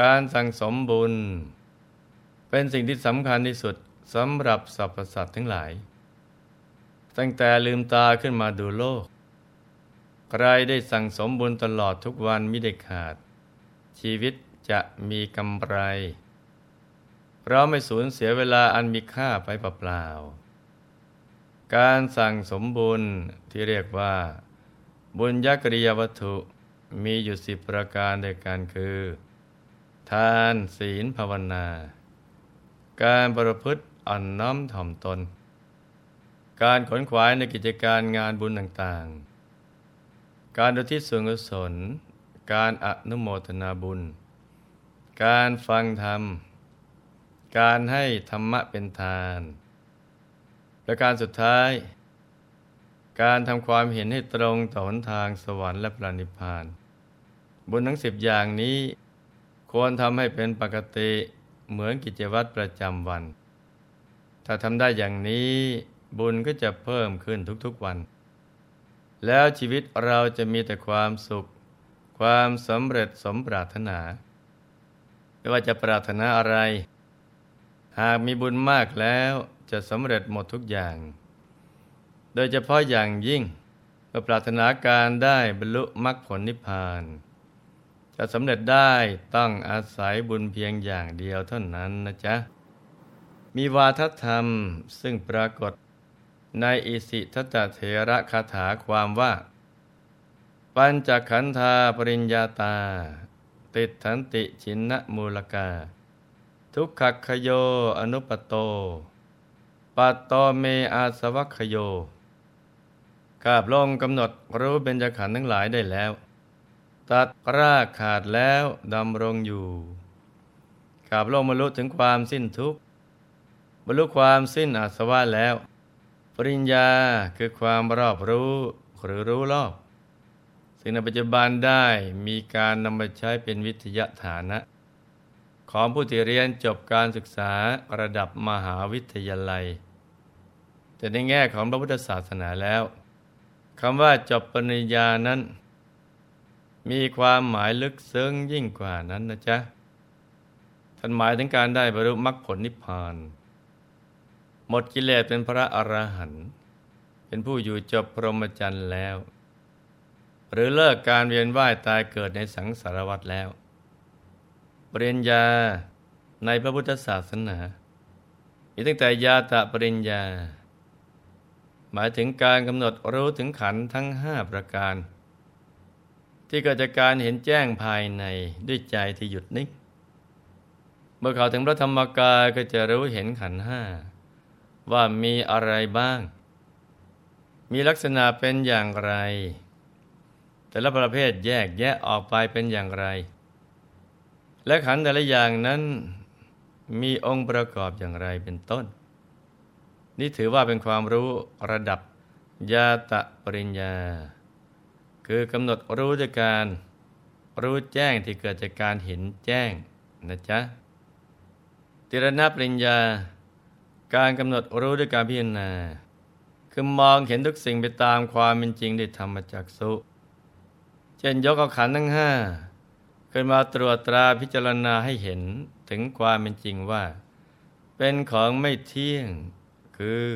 การสั่งสมบุญ เป็นสิ่งที่สำคัญที่สุดสำหรับสรรพสัตว์ทั้งหลาย ตั้งแต่ลืมตาขึ้นมาดูโลก ใครได้สั่งสมบุญตลอดทุกวันไม่ได้ขาด ชีวิตจะมีกำไร เราไม่สูญเสียเวลาอันมีค่าไปเปล่าๆการสั่งสมบุญที่เรียกว่า บุญยักริยวัตถุมีอยู่สิบประการด้วยกันคือ ทานศีลภาวนา การประพฤติอ่อนน้อมถ่อมตน การขนขวายในกิจการงานบุญต่างๆ การอุทิศส่วนกุศล การอนุโมทนาบุญ การฟังธรรม การให้ธรรมะเป็นทานและการสุดท้าย การทำความเห็นให้ตรงต่อหนทางสวรรค์และพระนิพพาน บุญทั้งสิบอย่างนี้ ควรทำให้เป็นปกติเหมือนกิจวัตรประจำวัน ถ้าทำได้อย่างนี้บุญก็จะเพิ่มขึ้นทุกๆวัน แล้วชีวิตเราจะมีแต่ความสุข ความสำเร็จสมปรารถนา ไม่ว่าจะปรารถนาอะไร หากมีบุญมากแล้วจะสำเร็จหมดทุกอย่าง โดยเฉพาะอย่างยิ่งเมื่อปรารถนาการได้บรรลุมรรคผลนิพพาน จะสำเร็จได้ต้องอาศัยบุญเพียงอย่างเดียวเท่านั้นนะจ๊ะ มีวาทธรรมซึ่งปรากฏในอิสิทตเถระคาถาความว่า ปัญจขันธาปริญญาตา ติดทันติชินนมูลกา ทุกขคโยอนุปโตปัตโตเมอาสวัคโยกาบลงกำหนดรู้เบญจขันธ์ทั้งหลายได้แล้ว ตัดรากขาดแล้วดำรงอยู่กาบโลงบรรลุถึงความสิ้นทุกข์บรรลุความสิ้นอาสวะแล้ว ปริญญาคือความรอบรู้หรือรู้รอบซึ่งในปัจจุบันได้มีการนำมาใช้เป็นวิทยาฐานะ ของผู้ที่เรียนจบการศึกษาระดับมหาวิทยาลัย แต่ในแง่ของพระพุทธศาสนาแล้วคำว่าจบปริญญานั้น มีความหมายลึกซึ้งยิ่งกว่านั้นนะจ๊ะท่านหมายถึงการได้บรรลุมรรคผลนิพพาน หมดกิเลสเป็นพระอรหันต์เป็นผู้อยู่จบพรหมจรรย์แล้ว หรือเลิกการเวียนว่ายตายเกิดในสังสารวัฏแล้วปริญญาในพระพุทธศาสนา มีตั้งแต่ยาตะปริญญา หมายถึงการกำหนดรู้ถึงขันทั้งห้าประการ ที่เกิดจากการเห็นแจ้งภายในด้วยใจที่หยุดนิ่งเมื่อเขาถึงพระธรรมกายก็จะรู้เห็นขันห้าว่ามีอะไรบ้าง มีลักษณะเป็นอย่างไร แต่ละประเภทแยกแยะออกไปเป็นอย่างไร และขันแต่ละอย่างนั้นมีองค์ประกอบอย่างไรเป็นต้น นี่ถือว่าเป็นความรู้ระดับยาตะปริญญา คือกำหนดรู้จากการรู้แจ้งที่เกิดจากการเห็นแจ้งนะจ๊ะติรณปริญญา การกำหนดรู้ด้วยการพิจารณา คือมองเห็นทุกสิ่งไปตามความเป็นจริงได้ธรรมจักสุเช่นยกเอาขันทั้งห้าขึ้นมาตรวจตราพิจารณาให้เห็นถึงความเป็นจริงว่า เป็นของไม่เที่ยง คือ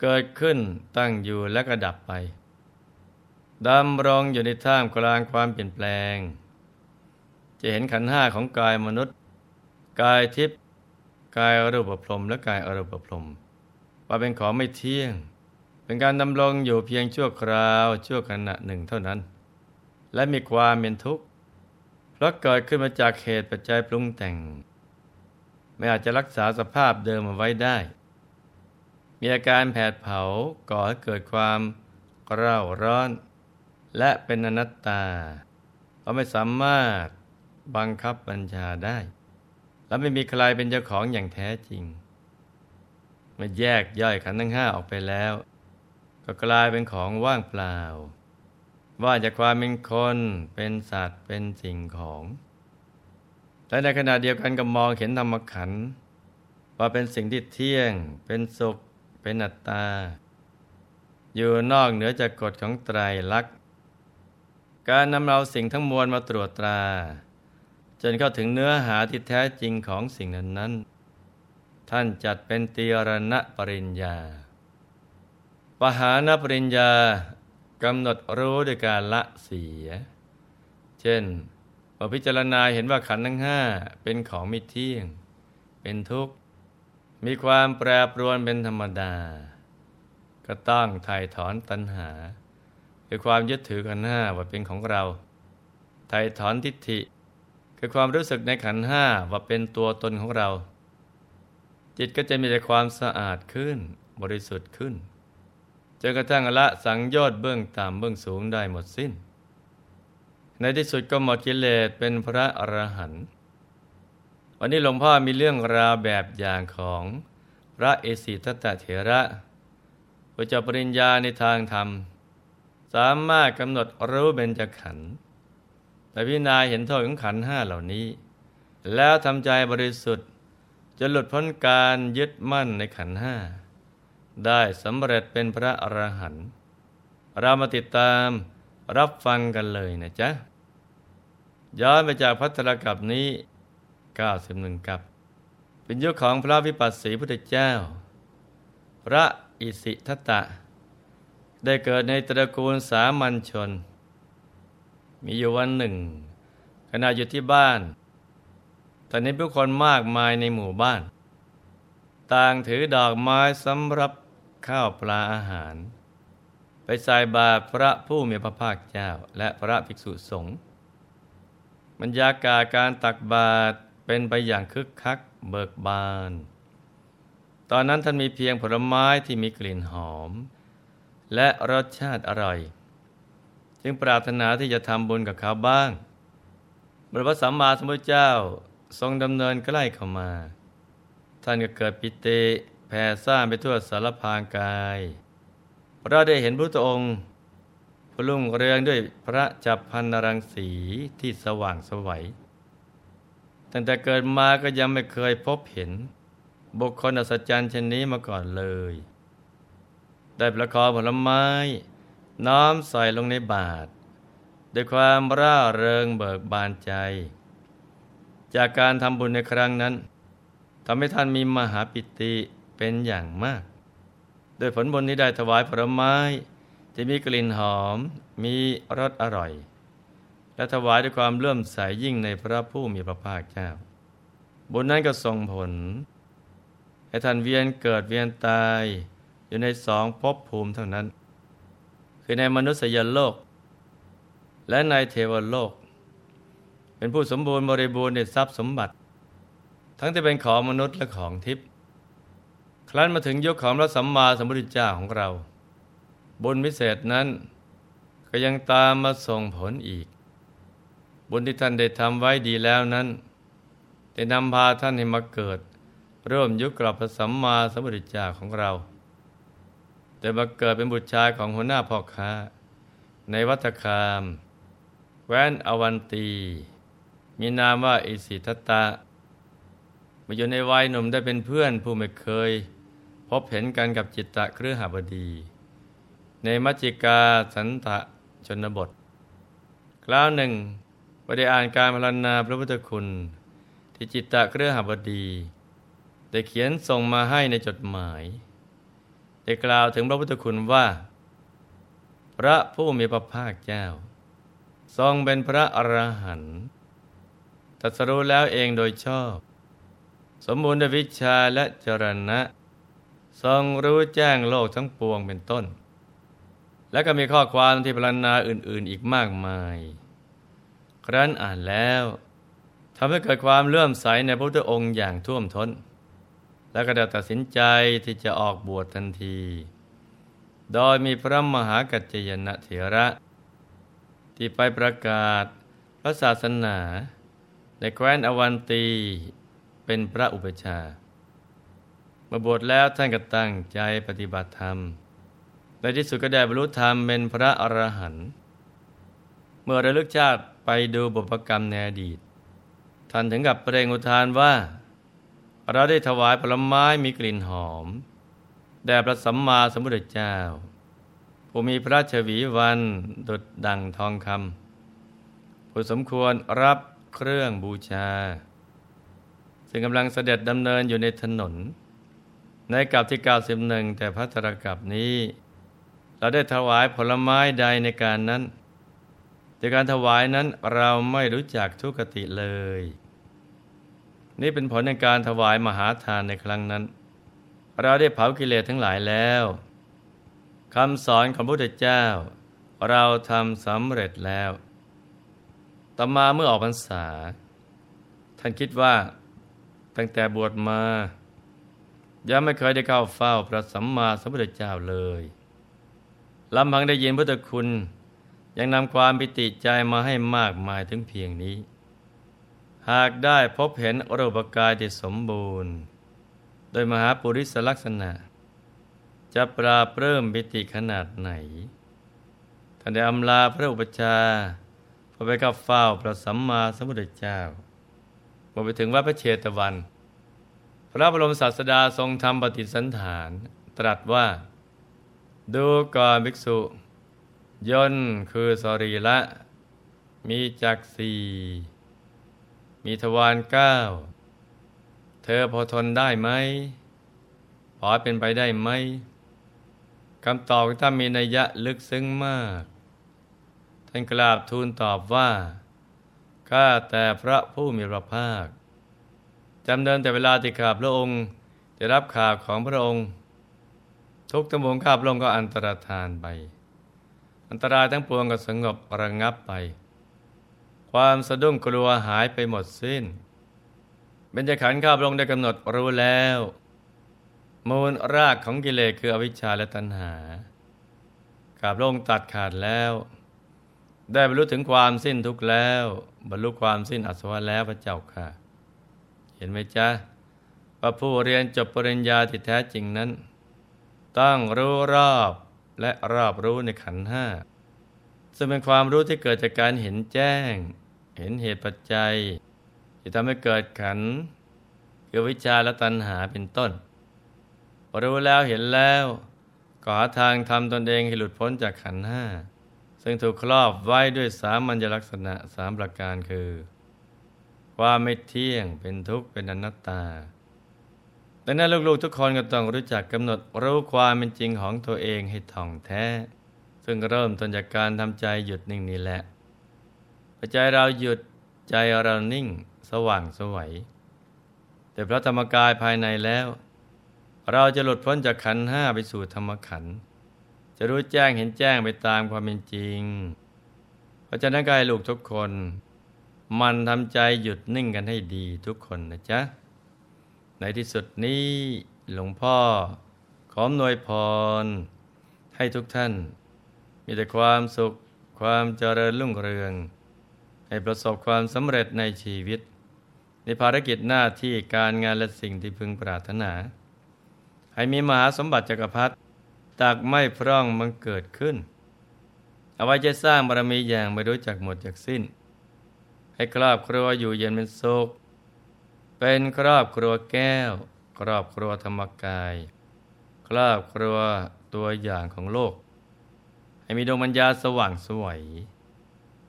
เกิดขึ้นตั้งอยู่และก็ดับไป ดำรงอยู่ในท่ามกลางความเปลี่ยนแปลง จะเห็นขันห้าของกายมนุษย์ กายทิพย์กายอรูปพรมและกายอรูปพรมว่าเป็นของไม่เที่ยง เป็นการดำรงอยู่เพียงชั่วคราวชั่วขณะหนึ่งเท่านั้น และมีความเป็นทุกข์เพราะเกิดขึ้นมาจากเหตุปัจจัยปรุงแต่ง ไม่อาจจะรักษาสภาพเดิมเอาไว้ได้ มีอาการแผดเผาก่อให้เกิดความเร่าร้อน และเป็นอนัตตา เราไม่สามารถบังคับบัญชาได้ และไม่มีใครเป็นเจ้าของอย่างแท้จริงเมื่อแยกย่อยขันธ์ทั้งห้าออกไปแล้ว ก็กลายเป็นของว่างเปล่า ว่าจากความเป็นคนเป็นสัตว์เป็นสิ่งของและในขณะเดียวกันก็มองเห็นธรรมขันธ์ว่าเป็นสิ่งที่เที่ยง เป็นสุข เป็นอัตตา อยู่นอกเหนือจากกฎของไตรลักษณ์ การนำเราสิ่งทั้งมวลมาตรวจตรา จนเข้าถึงเนื้อหาที่แท้จริงของสิ่งนั้นนั้นท่านจัดเป็นตีรณปริญญา ปหานปริญญากำหนดรู้ด้วยการละเสีย เช่นพอพิจารณาเห็นว่าขันธ์ทั้งห้าเป็นของไม่เที่ยง เป็นทุกข์ มีความแปรปรวนเป็นธรรมดา ก็ต้องถ่ายถอนตัณหา คือความยึดถือขันห้าว่าเป็นของเราถ่ถอนทิฏฐิ คือความรู้สึกในขันห้าว่าเป็นตัวตนของเรา จิตก็จะมีแต่ความสะอาดขึ้น บริสุทธิ์ขึ้นจนกระทั่งละสังโยชน์เบื้องต่ำเบื้องสูงได้หมดสิ้น ในที่สุดก็หมดกิเลสเป็นพระอรหันต์วันนี้หลวงพ่อมีเรื่องราวแบบอย่างของพระเอสิตตเถระผู้จบปริญญาในทางธรรม สามารถกำหนดรู้เบญจขันธ์แต่พิจารณาเห็นโทษของขันธ์ห้าเหล่านี้ แล้วทำใจบริสุทธิ์จะหลุดพ้นการยึดมั่นในขันธ์ห้าได้สำเร็จเป็นพระอรหันต์เรามาติดตามรับฟังกันเลยนะจ๊ะ ย้อนไปจากพัทรกับนี้ 91 กับ เป็นยุคของพระวิปัสสีพุทธเจ้า พระอิสิทตะ ได้เกิดในตระกูลสามัญชน มีอยู่วันหนึ่ง ขณะอยู่ที่บ้านตอนนี้ผู้คนมากมายในหมู่บ้าน ต่างถือดอกไม้สำหรับข้าวปลาอาหาร ไปใส่บาตรพระผู้มีพระภาคเจ้าและพระภิกษุสงฆ์บรรยากาศการตักบาตรเป็นไปอย่างคึกคักเบิกบาน ตอนนั้นท่านมีเพียงผลไม้ที่มีกลิ่นหอม และรสชาติอร่อย จึงปรารถนาที่จะทำบุญกับเขาบ้างบรพสัมมาสัมพุทธเจ้าทรงดำเนินใกล้เข้ามา ท่านก็เกิดปิติแผ่ซ่านไปทั่วสารพางกายเราได้เห็นพระองค์พลุ่งเรืองด้วยพระจับพันนรังสีที่สว่างสวัยตั้งแต่เกิดมาก็ยังไม่เคยพบเห็น บุคคลอัศจรรย์เช่นนี้มาก่อนเลย ได้ประคองผลไม้ น้อมใส่ลงในบาตรด้วยความร่าเริงเบิกบานใจ จากการทำบุญในครั้งนั้นทำให้ท่านมีมหาปิติเป็นอย่างมาก โดยผลบุญที่ได้ถวายผลไม้จะมีกลิ่นหอม มีรสอร่อย และถวายด้วยความเลื่อมใสยยิ่งในพระผู้มีพระภาคเจ้า บุญนั้นก็ส่งผล ให้ท่านเวียนเกิดเวียนตาย อยู่ในสองภพภูมิเท่านั้น คือในมนุษยโลก และในเทวโลก เป็นผู้สมบูรณ์บริบูรณ์ในทรัพย์สมบัติ ทั้งที่เป็นของมนุษย์และของทิพย์ครั้นมาถึงยุคของพระสัมมาสัมพุทธเจ้าของเรา บุญพิเศษนั้นก็ยังตามมาส่งผลอีก บุญที่ท่านได้ทำไว้ดีแล้วนั้นได้นำพาท่านให้มาเกิดร่วมยุคกับพระสัมมาสัมพุทธเจ้าของเรา แต่มาเกิดเป็นบุตรชายของหัวหน้าพ่อค้า ในวัฏคาม แว้นอวันตี มีนามว่าอิสิทตะมาอยู่ในวัยหนุ่มได้เป็นเพื่อนผู้ไม่เคย พบเห็นกันกับจิตตะเครือหบดี ในมัจจิกาสันตะชนบท คราวหนึ่งประเดี๋ยวอ่านการพรรณนาพระพุทธคุณ ที่จิตตะเครือหบดี ได้เขียนส่งมาให้ในจดหมาย ได้กล่าวถึงพระพุทธคุณว่า พระผู้มีพระภาคเจ้า ทรงเป็นพระอรหันต์ตรัสรู้แล้วเองโดยชอบ สมบูรณ์ด้วยวิชาและจรณะ ทรงรู้แจ้งโลกทั้งปวงเป็นต้น และก็มีข้อความที่พรรณนาอื่น ๆ อีกมากมาย ครั้นอ่านแล้วทำให้เกิดความเลื่อมใสในพระพุทธองค์อย่างท่วมท้น และก็ได้ตัดสินใจที่จะออกบวชทันที โดยมีพระมหากัจจยนะเถระ ที่ไปประกาศพระศาสนา ในแคว้นอวันตีเป็นพระอุปชามื่อบวชแล้วท่านก็ตั้งใจปฏิบัติธรรม ในที่สุดก็ได้บรรลุธรรมเป็นพระอรหันต์ เมื่อระลึกชาติไปดูบุพกรรมในอดีต ท่านถึงกับเปล่งอุทานว่า เราได้ถวายผลไม้มีกลิ่นหอม แด่พระสัมมาสัมพุทธเจ้า ผู้มีพระชวีวันดุดดังทองคำผู้สมควรรับเครื่องบูชา ซึ่งกำลังเสด็จดำเนินอยู่ในถนน ในกับที่91แต่พัทรกับนี้ เราได้ถวายผลไม้ใดในการนั้นแต่การถวายนั้นเราไม่รู้จักทุกติเลย นี่เป็นผลในการถวายมหาทานในครั้งนั้น เราได้เผากิเลสทั้งหลายแล้วคำสอนของพระพุทธเจ้า เราทำสำเร็จแล้วต่อมาเมื่อออกพรรษา ท่านคิดว่าตั้งแต่บวชมายังไม่เคยได้เข้าเฝ้าพระสัมมาสัมพุทธเจ้าเลยลำพังได้ยินพุทธคุณ ยังนำความปิติใจมาให้มากมายถึงเพียงนี้ หากได้พบเห็นรูปกายที่สมบูรณ์ โดยมหาปุริสลักษณะ จะปราบเริ่มปิติขนาดไหนท่านได้อำลาพระอุปชาพอไปกับเฝ้าพระสัมมาสัมพุทธเจ้าพอไปถึงวัดพระเชตวัน พระบรมศาสดาทรงทำปฏิสันฐาน ตรัสว่า ดูก่อนภิกษุยนคือสรีละ มีจักสี มีทวารเก้า เธอพอทนได้ไหมพอเป็นไปได้ไหมคำตอบถ้ามีนัยยะลึกซึ้งมาก ท่านกราบทูลตอบว่า ข้าแต่พระผู้มีพระภาคจำเดินแต่เวลาที่ข้าพระองค์จะรับข่าวของพระองค์ ทุกตำบลข้าพระองค์ก็อันตรธานไป อันตรายทั้งปวงก็สงบระงับไป ความสะดุ้งกลัวหายไปหมดสิ้นเบญจขันธ์ข้าพระองค์ได้กำหนดรู้แล้ว มูลรากของกิเลสคืออวิชชาและตัณหา ข้าพระองค์ตัดขาดแล้ว ได้บรรลุถึงความสิ้นทุกข์แล้ว บรรลุความสิ้นอสวะแล้วพระเจ้าค่ะ เห็นไหมจ๊ะว่าผู้เรียนจบปริญญาที่แท้จริงนั้น ต้องรู้รอบและรอบรู้ในขันห้าซึ่งเป็นความรู้ที่เกิดจากการเห็นแจ้ง เห็นเหตุปัจจัยที่ทำให้เกิดขันคือวิชาและตัณหาเป็นต้น รู้แล้วเห็นแล้วก็หาทางทำตนเองให้หลุดพ้นจากขันห้า ซึ่งถูกครอบไว้ด้วยสามัญลักษณะสามประการคือ ความไม่เที่ยงเป็นทุกข์เป็นอนัตตาดังนั้นลูกๆทุกคนก็ต้องรู้จักกำหนดรู้ความเป็นจริงของตัวเองให้ท่องแท้ ซึ่งเริ่มต้นจากการทำใจหยุดนิ่งนี่แหละ อใจเราหยุดใจเรานิ่งสว่างสวัย แต่พระธรรมกายภายในแล้ว เราจะหลุดพ้นจากขันห้าไปสู่ธรรมขัน จะรู้แจ้งเห็นแจ้งไปตามความเป็นจริง เพราะฉะนั้นกายลูกทุกคน มันทำใจหยุดนิ่งกันให้ดีทุกคนนะจ๊ะ ในที่สุดนี้หลวงพ่อขอหน่วยพร ให้ทุกท่าน มีแต่ความสุขความเจริญรุ่งเรือง ให้ประสบความสำเร็จในชีวิต ในภารกิจหน้าที่การงานและสิ่งที่พึงปรารถนา ให้มีมหาสมบัติจักรพรรดิตักไม่พร่องมันเกิดขึ้น เอาไว้จะสร้างบารมีอย่างไม่รู้จักหมดจากสิ้น ให้ครอบครัวอยู่เย็นเป็นสุขเป็นครอบครัวแก้ว ครอบครัวธรรมกาย ครอบครัวตัวอย่างของโลก ให้มีดวงปัญญาสว่างสวย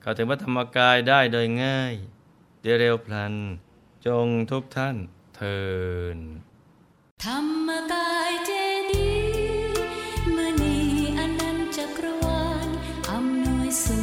เข้าถึงพระธรรมกายได้โดยง่ายเดเร็วพลัน จงทุกท่านเทินธรรมกายเจดีมณีอนันจักรวาลอำนวยสุข